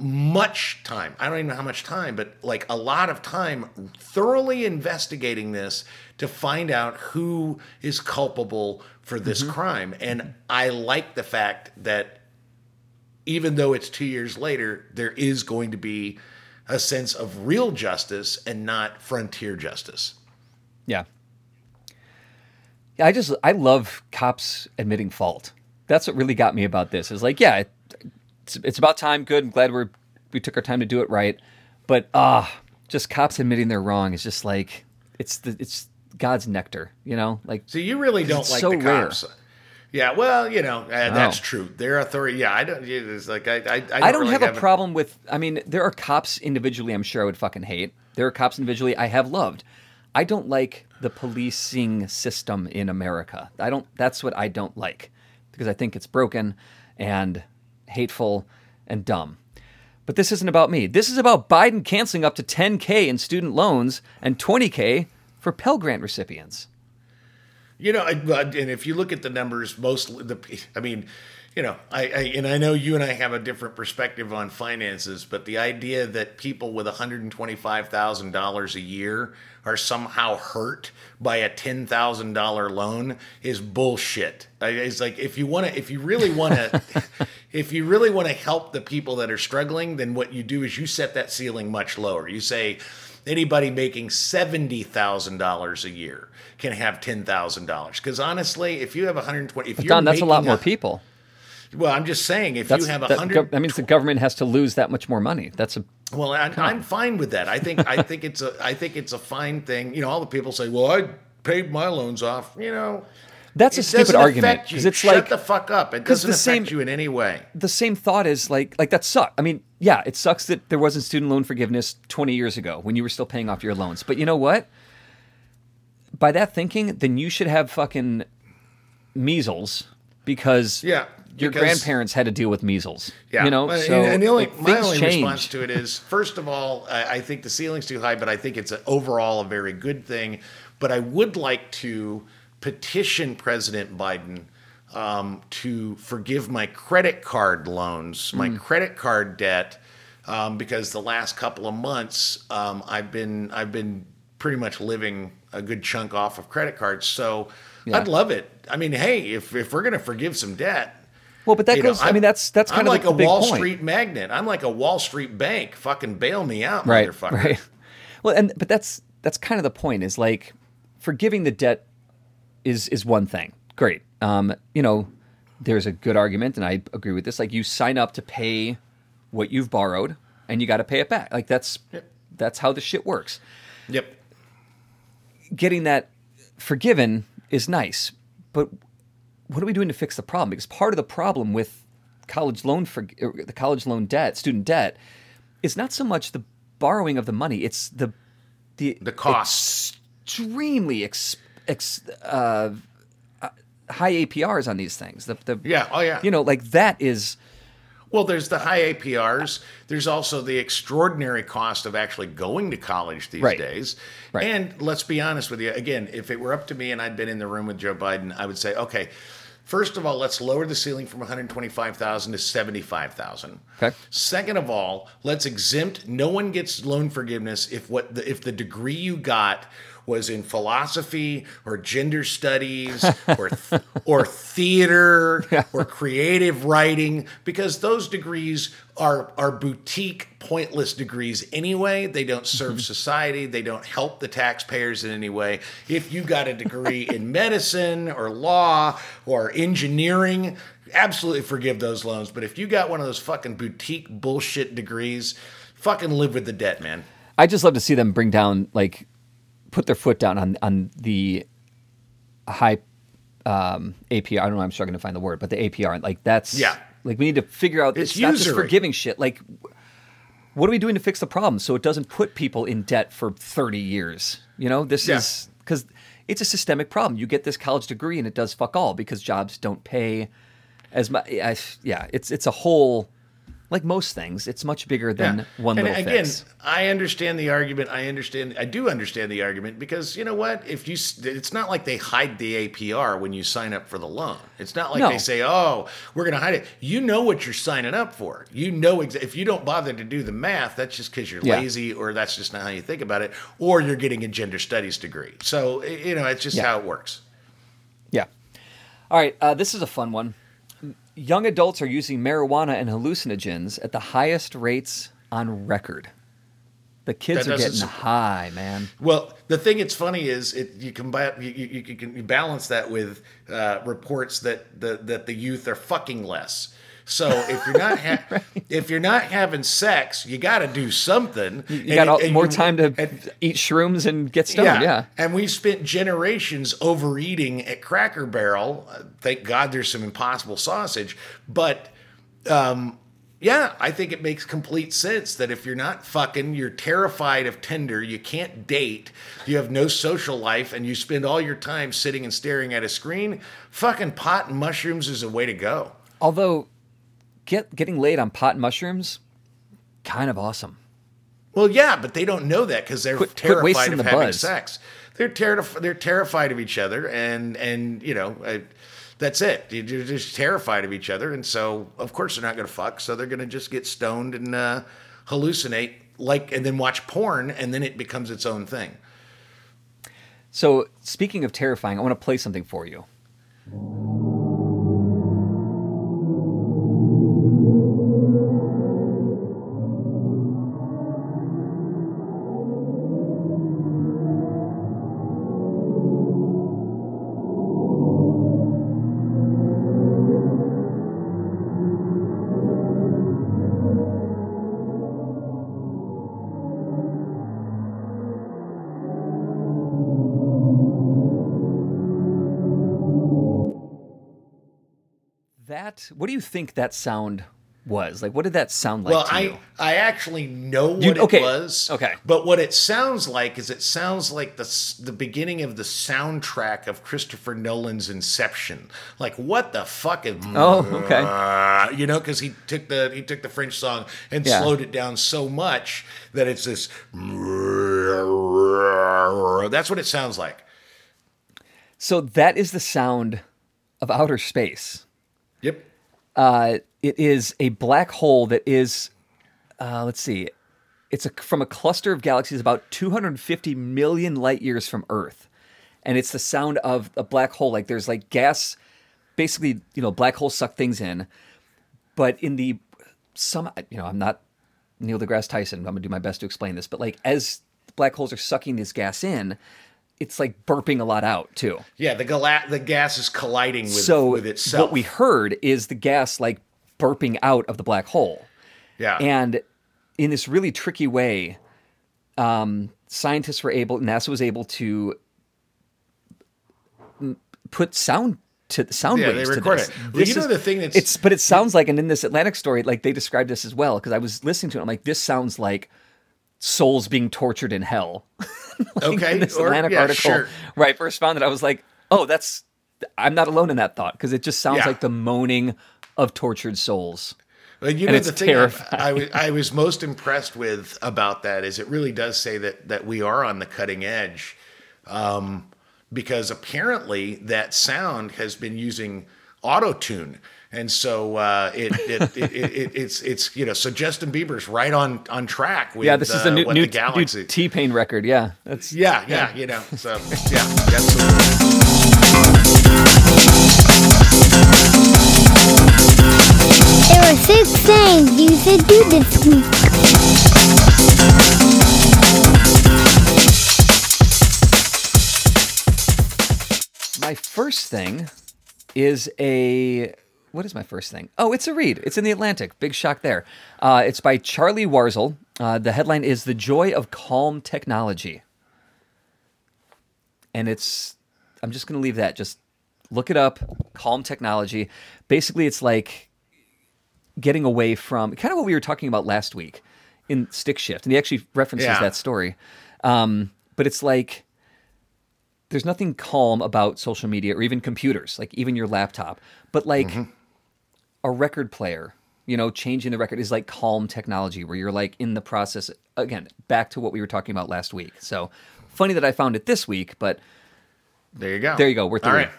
much time. I don't even know how much time, but like a lot of time thoroughly investigating this to find out who is culpable for this mm-hmm. crime. And I like the fact that even though it's two years later, there is going to be a sense of real justice and not frontier justice. Yeah. Yeah, I just I love cops admitting fault. That's what really got me about this. Is like, yeah, it's it's about time. Good. I'm glad we're we took our time to do it right. But ah, just cops admitting they're wrong is just like it's the it's God's nectar. You know, like So you really don't like so the rare. cops. Yeah, well, you know, uh, that's true. Their authority. Yeah, I don't. It's like I. I, I don't really have a have problem with. I mean, there are cops individually. I'm sure I would fucking hate. There are cops individually I have loved. I don't like the policing system in America. I don't. That's what I don't like because I think it's broken and hateful and dumb. But this isn't about me. This is about Biden canceling up to 10k in student loans and 20k for Pell Grant recipients. You know, and if you look at the numbers, most the, I mean, you know, I, I and I know you and I have a different perspective on finances, but the idea that people with one hundred and twenty-five thousand dollars a year are somehow hurt by a ten thousand dollar loan is bullshit. I- It's like if you want to, if you really want to, if you really want to help the people that are struggling, then what you do is you set that ceiling much lower. You say anybody making seventy thousand dollars a year can have ten thousand dollars. Because honestly, if you have one hundred twenty, if you're Don, that's a lot more people. Well, I'm just saying, if That's, you have a hundred, that means the government has to lose that much more money. That's a well, I, I'm fine with that. I think I think it's a I think it's a fine thing. You know, all the people say, "Well, I paid my loans off." You know, That's a it stupid argument because it's Shut like the fuck up. It doesn't the affect same- you in any way. the same thought is like like that sucks. I mean, yeah, it sucks that there wasn't student loan forgiveness 20 years ago when you were still paying off your loans. But you know what? By that thinking, then you should have fucking measles because Yeah, your because- grandparents had to deal with measles. Yeah, you know. But- so and, and the only like, my only change. response to it is, first of all, I, I think the ceiling's too high, but I think it's a, overall a very good thing. But I would like to petition President Biden um, to forgive my credit card loans, my Mm. credit card debt, um, because the last couple of months um, I've been I've been pretty much living a good chunk off of credit cards. So Yeah. I'd love it. I mean, hey, if if we're gonna forgive some debt. Well, but that You goes. I I'm- mean, that's that's kind I'm of like the, a the Wall point. Street magnet. I'm like a Wall Street bank. Fucking bail me out, right motherfucker. right well and but that's that's kind of the point is like forgiving the debt is is one thing great um you know there's a good argument and i agree with this like you sign up to pay what you've borrowed and you got to pay it back like that's that's how the shit works Yep. getting that forgiven is nice, but what are we doing to fix the problem? Because part of the problem with college loan for er, the college loan debt, student debt, is not so much the borrowing of the money; it's the the The costs. extremely ex, ex, uh, uh, high APRs on these things. The, the Yeah. Oh yeah. you know, like that is Well, there's the high APRs. There's also the extraordinary cost of actually going to college these Right. days. Right. And let's be honest with you. Again, if it were up to me and I'd been in the room with Joe Biden, I would say, okay, First of all, let's lower the ceiling from 125,000 to 75,000. Okay. Second of all, let's exempt. No one gets loan forgiveness if what the, if the degree you got was in philosophy or gender studies or th- or theater or creative writing because those degrees are are boutique pointless degrees anyway. They don't mm-hmm. serve society. They don't help the taxpayers in any way. If you got a degree in medicine or law or engineering absolutely forgive those loans. But if you got one of those fucking boutique bullshit degrees fucking live with the debt man. I just love to see them bring down like put their foot down on on the high um, APR. I don't know. I'm struggling to find the word, but the APR. Like that's Yeah. Like we need to figure out. It's It's, not just forgiving shit. Like what are we doing to fix the problem so it doesn't put people in debt for 30 years? You know, this Yeah. is because it's a systemic problem. You get this college degree and it does fuck all because jobs don't pay as much. Yeah, it's it's a whole. Like most things, it's much bigger than Yeah. one and little again, fix. I understand the argument. I understand. I do understand the argument because you know what? If you, it's not like they hide the APR when you sign up for the loan. It's not like No. they say, "Oh, we're going to hide it." You know what you're signing up for. You know exa- if you don't bother to do the math, that's just because you're Yeah. lazy, or that's just not how you think about it, or you're getting a gender studies degree. So you know, it's just Yeah. how it works. Yeah. All right. Uh, this is a fun one. Young adults are using marijuana and hallucinogens at the highest rates on record. The kids That are getting high, man. Well, the thing that's funny is it you can you, you, you can balance that with uh, reports that the that the youth are fucking less. So if you're not ha- if you're not having sex, you got to do something. You got all, more time to eat shrooms and get stoned. Yeah. And we've spent generations overeating at Cracker Barrel. Uh, Thank God there's some impossible sausage. But um, yeah, I think it makes complete sense that if you're not fucking, you're terrified of Tinder, you can't date, you have no social life, and you spend all your time sitting and staring at a screen, fucking pot and mushrooms is a way to go. Although, get getting laid on pot and mushrooms, kind of awesome. Well, yeah, but they don't know that because they're Quit- quit terrified wasting of the having buzz. sex. They're terrified. They're terrified of each other, and and you know, uh, that's it. You're just terrified of each other, and so of course they're not going to fuck. So they're going to just get stoned and uh, hallucinate, like, and then watch porn, and then it becomes its own thing. So, speaking of terrifying, I want to play something for you. That what do you think that sound was? Like what did that sound like well, I you? I actually know what You- it was. okay. But what it sounds like is it sounds like the the beginning of the soundtrack of Christopher Nolan's Inception. Like what the fuck is? Oh, okay. Uh, you know, because he took the he took the French song and Yeah. slowed it down so much that it's this. That's what it sounds like. So that is the sound of outer space. Yep. Uh, it is a black hole that is, uh, let's see, it's a, from a cluster of galaxies about 250 million light years from Earth, and it's the sound of a black hole. Like there's like gas, basically, you know, black holes suck things in, but in the some, you know, I'm not Neil deGrasse Tyson. I'm gonna do my best to explain this, but like as black holes are sucking this gas in, it's like burping a lot out too. Yeah, the gala- the gas is colliding with so with itself. what we heard is the gas like burping out of the black hole yeah. and in this really tricky way um, scientists were able nasa was able to put sound to sound Yeah, they waves to record this. it. Well, you know is- the thing that's- it's but it sounds like and in this atlantic story like they described this as well because i was listening to it i'm like this sounds like souls being tortured in hell okay. in this or- Atlantic yeah, article sure. where I first found it, I was like, oh, that's I'm not alone in that thought because it just sounds Yeah. like the moaning of tortured souls. Well, you And know the thing I. I, was, I was most impressed with about that is it really does say that that we are on the cutting edge, um, because apparently that sound has been using auto tune. And so uh, it, it, it, it, it's it's you know so Justin Bieber's right on on track with Yeah, this is the uh, new, what new, Galaxy. new T Pain record. Yeah, that's yeah, yeah, you know. So yeah, absolutely. There are six things you should do this week. My first thing is a what is my first thing? Oh, it's a read. It's in the Atlantic. Big shock there. Uh, it's by Charlie Warzel. Uh, the headline is "The Joy of Calm Technology," and it's. I'm just going to leave that. Just look it up. Calm technology. Basically, it's like getting away from kind of what we were talking about last week in Stick Shift, and he actually references Yeah. that story. Um, but it's like there's nothing calm about social media or even computers, like even your laptop. But like Mm-hmm. A record player, you know, changing the record is like calm technology where you're like in the process again, back to what we were talking about last week. So funny that I found it this week, but There you go. There you go. We're All through. right.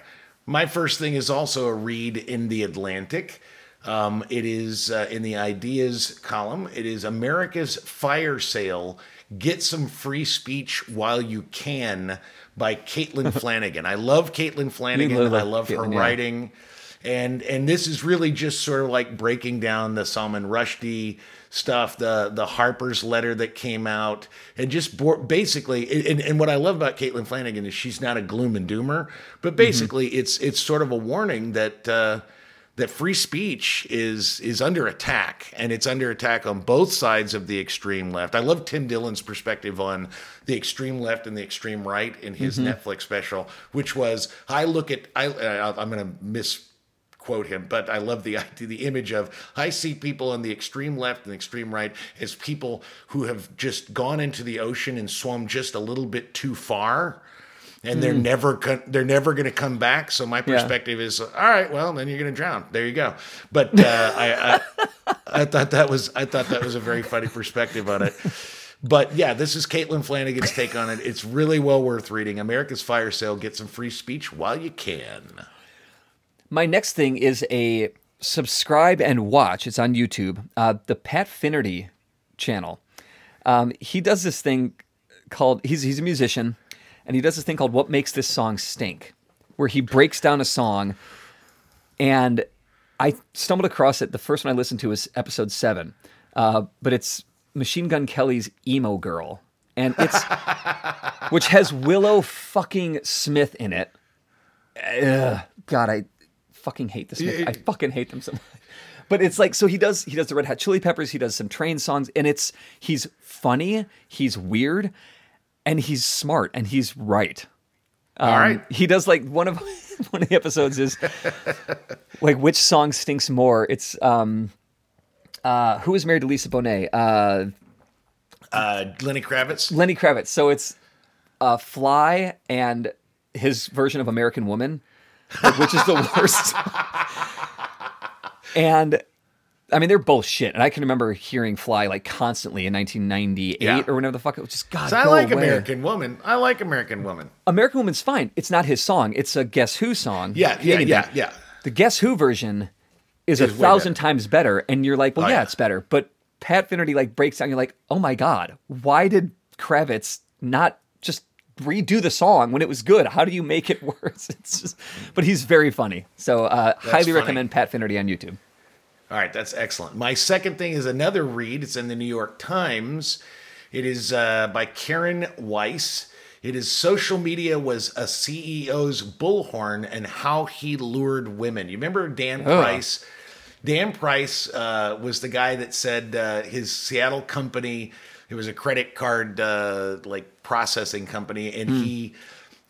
My first thing is also a read in the Atlantic. Um, it is uh, in the ideas column. It is America's fire sale. Get some free speech while you can by Caitlin Flanagan. I love Caitlin Flanagan. love I love her Caitlin, yeah. writing. And and this is really just sort of like breaking down the Salman Rushdie stuff, the the Harper's letter that came out, and just bo- basically, and, and what I love about Caitlin Flanagan is she's not a gloom and doomer, but basically it's it's sort of a warning that uh, that free speech is is under attack, and it's under attack on both sides of the extreme left. I love Tim Dillon's perspective on the extreme left and the extreme right in his Netflix special, which was I look at I uh, I'm going to miss quote him, but I love the idea, the image of I see people on the extreme left and extreme right as people who have just gone into the ocean and swum just a little bit too far. And they're never they're never going to come back. So my perspective is, all right, well, then you're going to drown. There you go. But uh, I, I I thought that was I thought that was a very funny perspective on it. But yeah, this is Caitlin Flanagan's take on it. It's really well worth reading. America's Fire Sale. Get some free speech while you can. My next thing is a subscribe and watch. It's on YouTube. Uh, the Pat Finnerty channel. Um, he does this thing called he's he's a musician, and he does this thing called "What Makes This Song Stink," where he breaks down a song. And I stumbled across it. The first one I listened to was episode seven, uh, but it's Machine Gun Kelly's "Emo Girl," and it's which has Willow fucking Smith in it. Ugh, God, I fucking hate this. I fucking hate them so much. But it's like so he does he does the Red Hot Chili Peppers, he does some train songs, and it's he's funny, he's weird, and he's smart, and he's right. All right. He does like one of one of the episodes is like which song stinks more. It's um uh who is married to Lisa Bonet? Uh Uh, Lenny Kravitz. Lenny Kravitz. So it's uh, Fly and his version of American Woman, which is the worst. and I mean, they're both shit. And I can remember hearing Fly like constantly in 1998 Yeah. or whenever the fuck it was. Just God, So I like away. American Woman. I like American Woman. American Woman's fine. It's not his song. It's a Guess Who song. Yeah, yeah, anything. yeah, yeah. The Guess Who version is, a thousand better. times better, and you're like, well, Oh, yeah, yeah. it's better. But Pat Finnerty like breaks down. You're like, oh my god, why did Kravitz not redo the song when it was good? How do you make it worse? It's just, but he's very funny. So uh, highly funny. recommend Pat Finnerty on YouTube. All right, that's excellent. My second thing is another read. It's in the New York Times. It is uh, by Karen Weise. It is Social Media Was a CEO's Bullhorn and How He Lured Women. You remember Dan Price? Dan Price uh, was the guy that said uh, his Seattle company, it was a credit card uh, like processing company, and he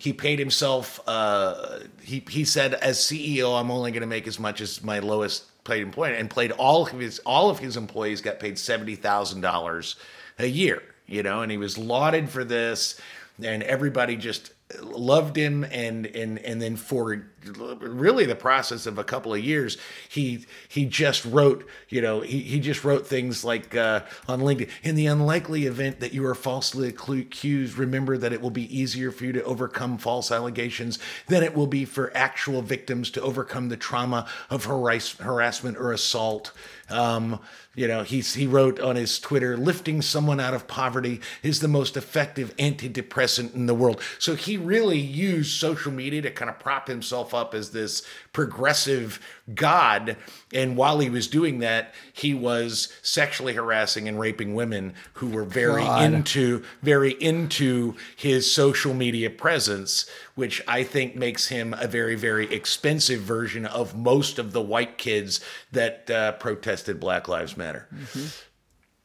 he paid himself uh he he said as ceo i'm only going to make as much as my lowest paid employee and played all of his all of his employees got paid $70000 a year you know and he was lauded for this and everybody just loved him and and and then for really the process of a couple of years he he just wrote you know he, he just wrote things like uh, on linkedin in the unlikely event that you are falsely accused remember that it will be easier for you to overcome false allegations than it will be for actual victims to overcome the trauma of harass- harassment or assault um, you know, he's he wrote on his Twitter, lifting someone out of poverty is the most effective antidepressant in the world. So he really used social media to kind of prop himself up as this progressive god. And while he was doing that, he was sexually harassing and raping women who were very God. into very into his social media presence, which I think makes him a very very expensive version of most of the white kids that uh, protested Black Lives Matter.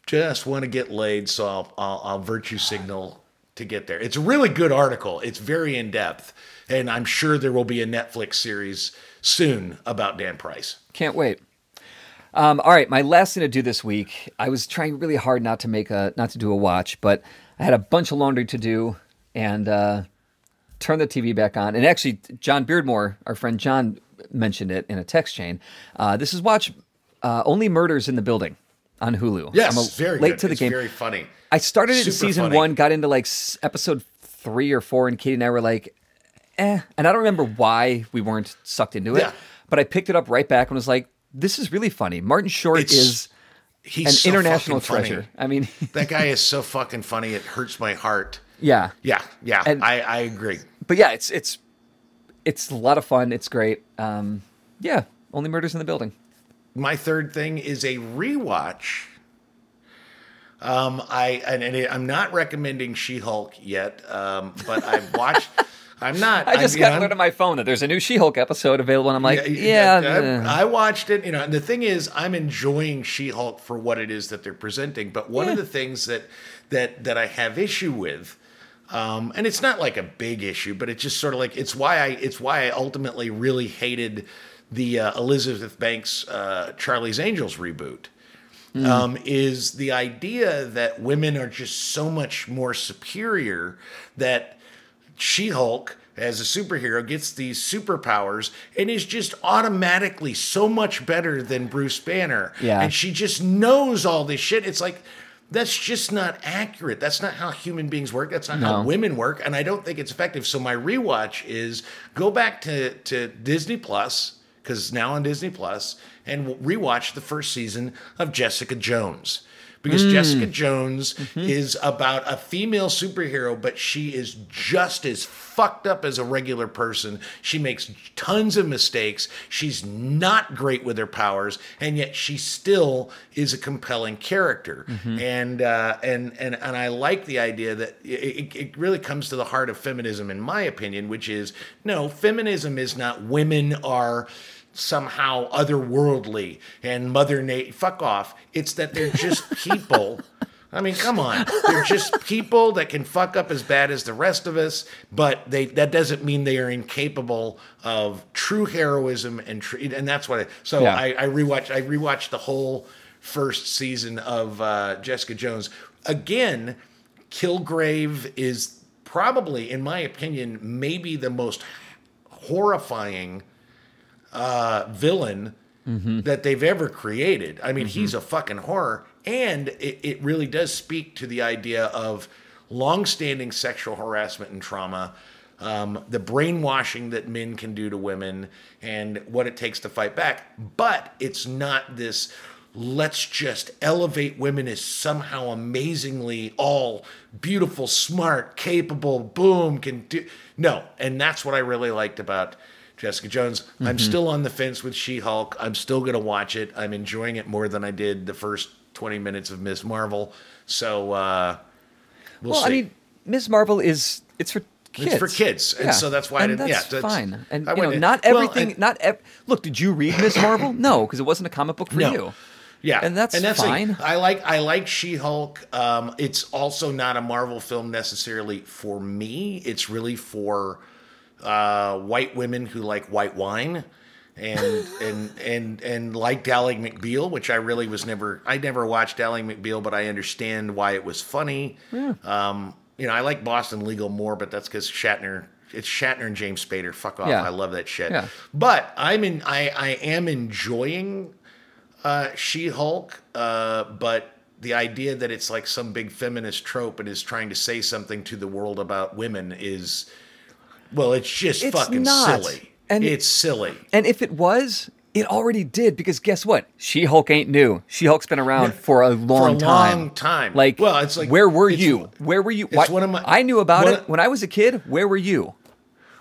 Just want to get laid, so I'll, I'll I'll virtue signal to get there. It's a really good article. It's very in depth, and I'm sure there will be a Netflix series soon about Dan Price. Can't wait. Um, all right, my last thing to do this week. I was trying really hard not to make a not to do a watch, but I had a bunch of laundry to do, and uh, turned the TV back on. And actually, John Beardmore, our friend John, mentioned it in a text chain. Uh, this is watch uh, Only Murders in the Building on Hulu. Yes, I'm a- very late good. to the It's game. Very funny. I started it in season funny. one, got into like episode three or four, and Katie and I were like, eh. And I don't remember why we weren't sucked into it, Yeah. but I picked it up right back and was like, this is really funny. Martin Short It's- is He's an so international fucking funny. treasure. I mean, that guy is so fucking funny. It hurts my heart. yeah. Yeah, yeah, And- I, I agree. But yeah, it's it's it's a lot of fun. It's great. Um, yeah, only murders in the building. My third thing is a rewatch. Um, I and, and I'm not recommending She-Hulk yet, um, but I've watched. I'm not. I just I'm, got you know, alert on my phone that there's a new She-Hulk episode available, and I'm like, Yeah, yeah, I, eh. I watched it, you know, and the thing is, I'm enjoying She-Hulk for what it is that they're presenting. But one of the things that that that I have issue with, um, and it's not like a big issue, but it's just sort of like it's why I it's why I ultimately really hated the uh, Elizabeth Banks uh, Charlie's Angels reboot. Um, is the idea that women are just so much more superior that she Hulk, as a superhero, gets these superpowers and is just automatically so much better than Bruce Banner. Yeah. And she just knows all this shit. It's like, that's just not accurate. That's not how human beings work. That's not how women work. And I don't think it's effective. So my rewatch is go back to, to Disney Plus, because now on Disney Plus, and rewatch the first season of Jessica Jones because mm. Jessica Jones mm-hmm. is about a female superhero, but she is just as fucked up as a regular person. She makes tons of mistakes. She's not great with her powers, and yet she still is a compelling character. Mm-hmm. And uh, and and and I like the idea that it- it really comes to the heart of feminism, in my opinion, which is no, feminism is not women are somehow otherworldly and mother nature fuck off. It's that they're just people. I mean come on. They're just people that can fuck up as bad as the rest of us but they that doesn't mean they are incapable of true heroism and tr- and that's what I, so Yeah. I, I rewatched i rewatched the whole first season of uh, jessica jones. Again kilgrave is probably in my opinion maybe the most horrifying uh, villain that they've ever created. I mean, he's a fucking horror, and it, it really does speak to the idea of long-standing sexual harassment and trauma, um, the brainwashing that men can do to women, and what it takes to fight back. But it's not this. Let's just elevate women as somehow amazingly all beautiful, smart, capable, boom, can do. No, and that's what I really liked about Jessica Jones. I'm still on the fence with She Hulk. I'm still going to watch it. I'm enjoying it more than I did the first 20 minutes of Miss Marvel. So uh, we'll, Well, see. I mean, Ms. Marvel is it's for kids. It's for kids, and so that's why I didn't- yeah, that's that's- fine. And I you know, not well, everything. and- not ev- look. Did you read Ms. Marvel? No, because it wasn't a comic book for No. you. Yeah, And that's the- fine. I like I like She Hulk. Um, it's also not a Marvel film necessarily for me. It's really for uh, white women who like white wine. And and and and like Ally McBeal, which I really was never I never watched Ally McBeal, but I understand why it was funny. Um, you know, I like Boston Legal more, but that's because Shatner. It's Shatner and James Spader. Fuck off. Yeah. I love that shit. Yeah. But I'm in. I I am enjoying uh, She-Hulk, uh, but the idea that it's like some big feminist trope and is trying to say something to the world about women is, well, it's just It's fucking not. silly. And- it's silly. And if it was, it already did because guess what? She Hulk ain't new. She Hulk's been around for a long a time. long time. Like, Well, it's like- where were you? Where were you? it's one of my- I knew about it of- when I was a kid. Where were you?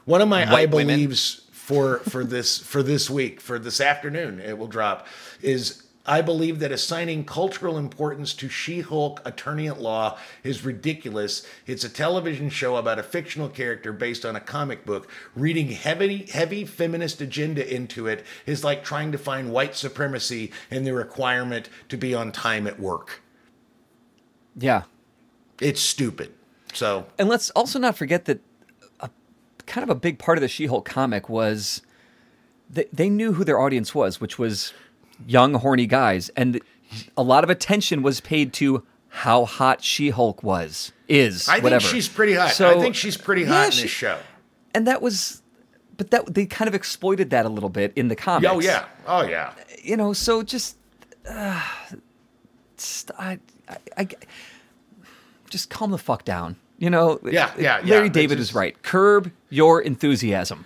One of my I White women. for for this for this week for this afternoon it will drop is I believe that assigning cultural importance to She-Hulk Attorney at Law is ridiculous. It's a television show about a fictional character based on a comic book. Reading heavy heavy feminist agenda into it is like trying to find white supremacy in the requirement to be on time at work. Yeah. It's stupid. So And let's also not forget that a, kind of a big part of the She Hulk comic was they, they knew who their audience was, which was young, horny guys. And a lot of attention was paid to how hot She Hulk was, is, I whatever. think she's pretty hot. So- I think she's pretty hot Yeah, in she- this show. And that was, but that they kind of exploited that a little bit in the comics. Oh yeah. Oh yeah. you know, so just, uh, I, I, I- just calm the fuck down. You know, Yeah, yeah, yeah. Larry It's David just- is right. Curb your enthusiasm.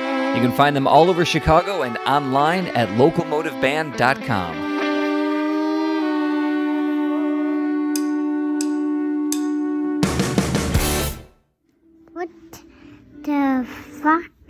You can find them all over Chicago and online at locomotiveband.com. What the fuck?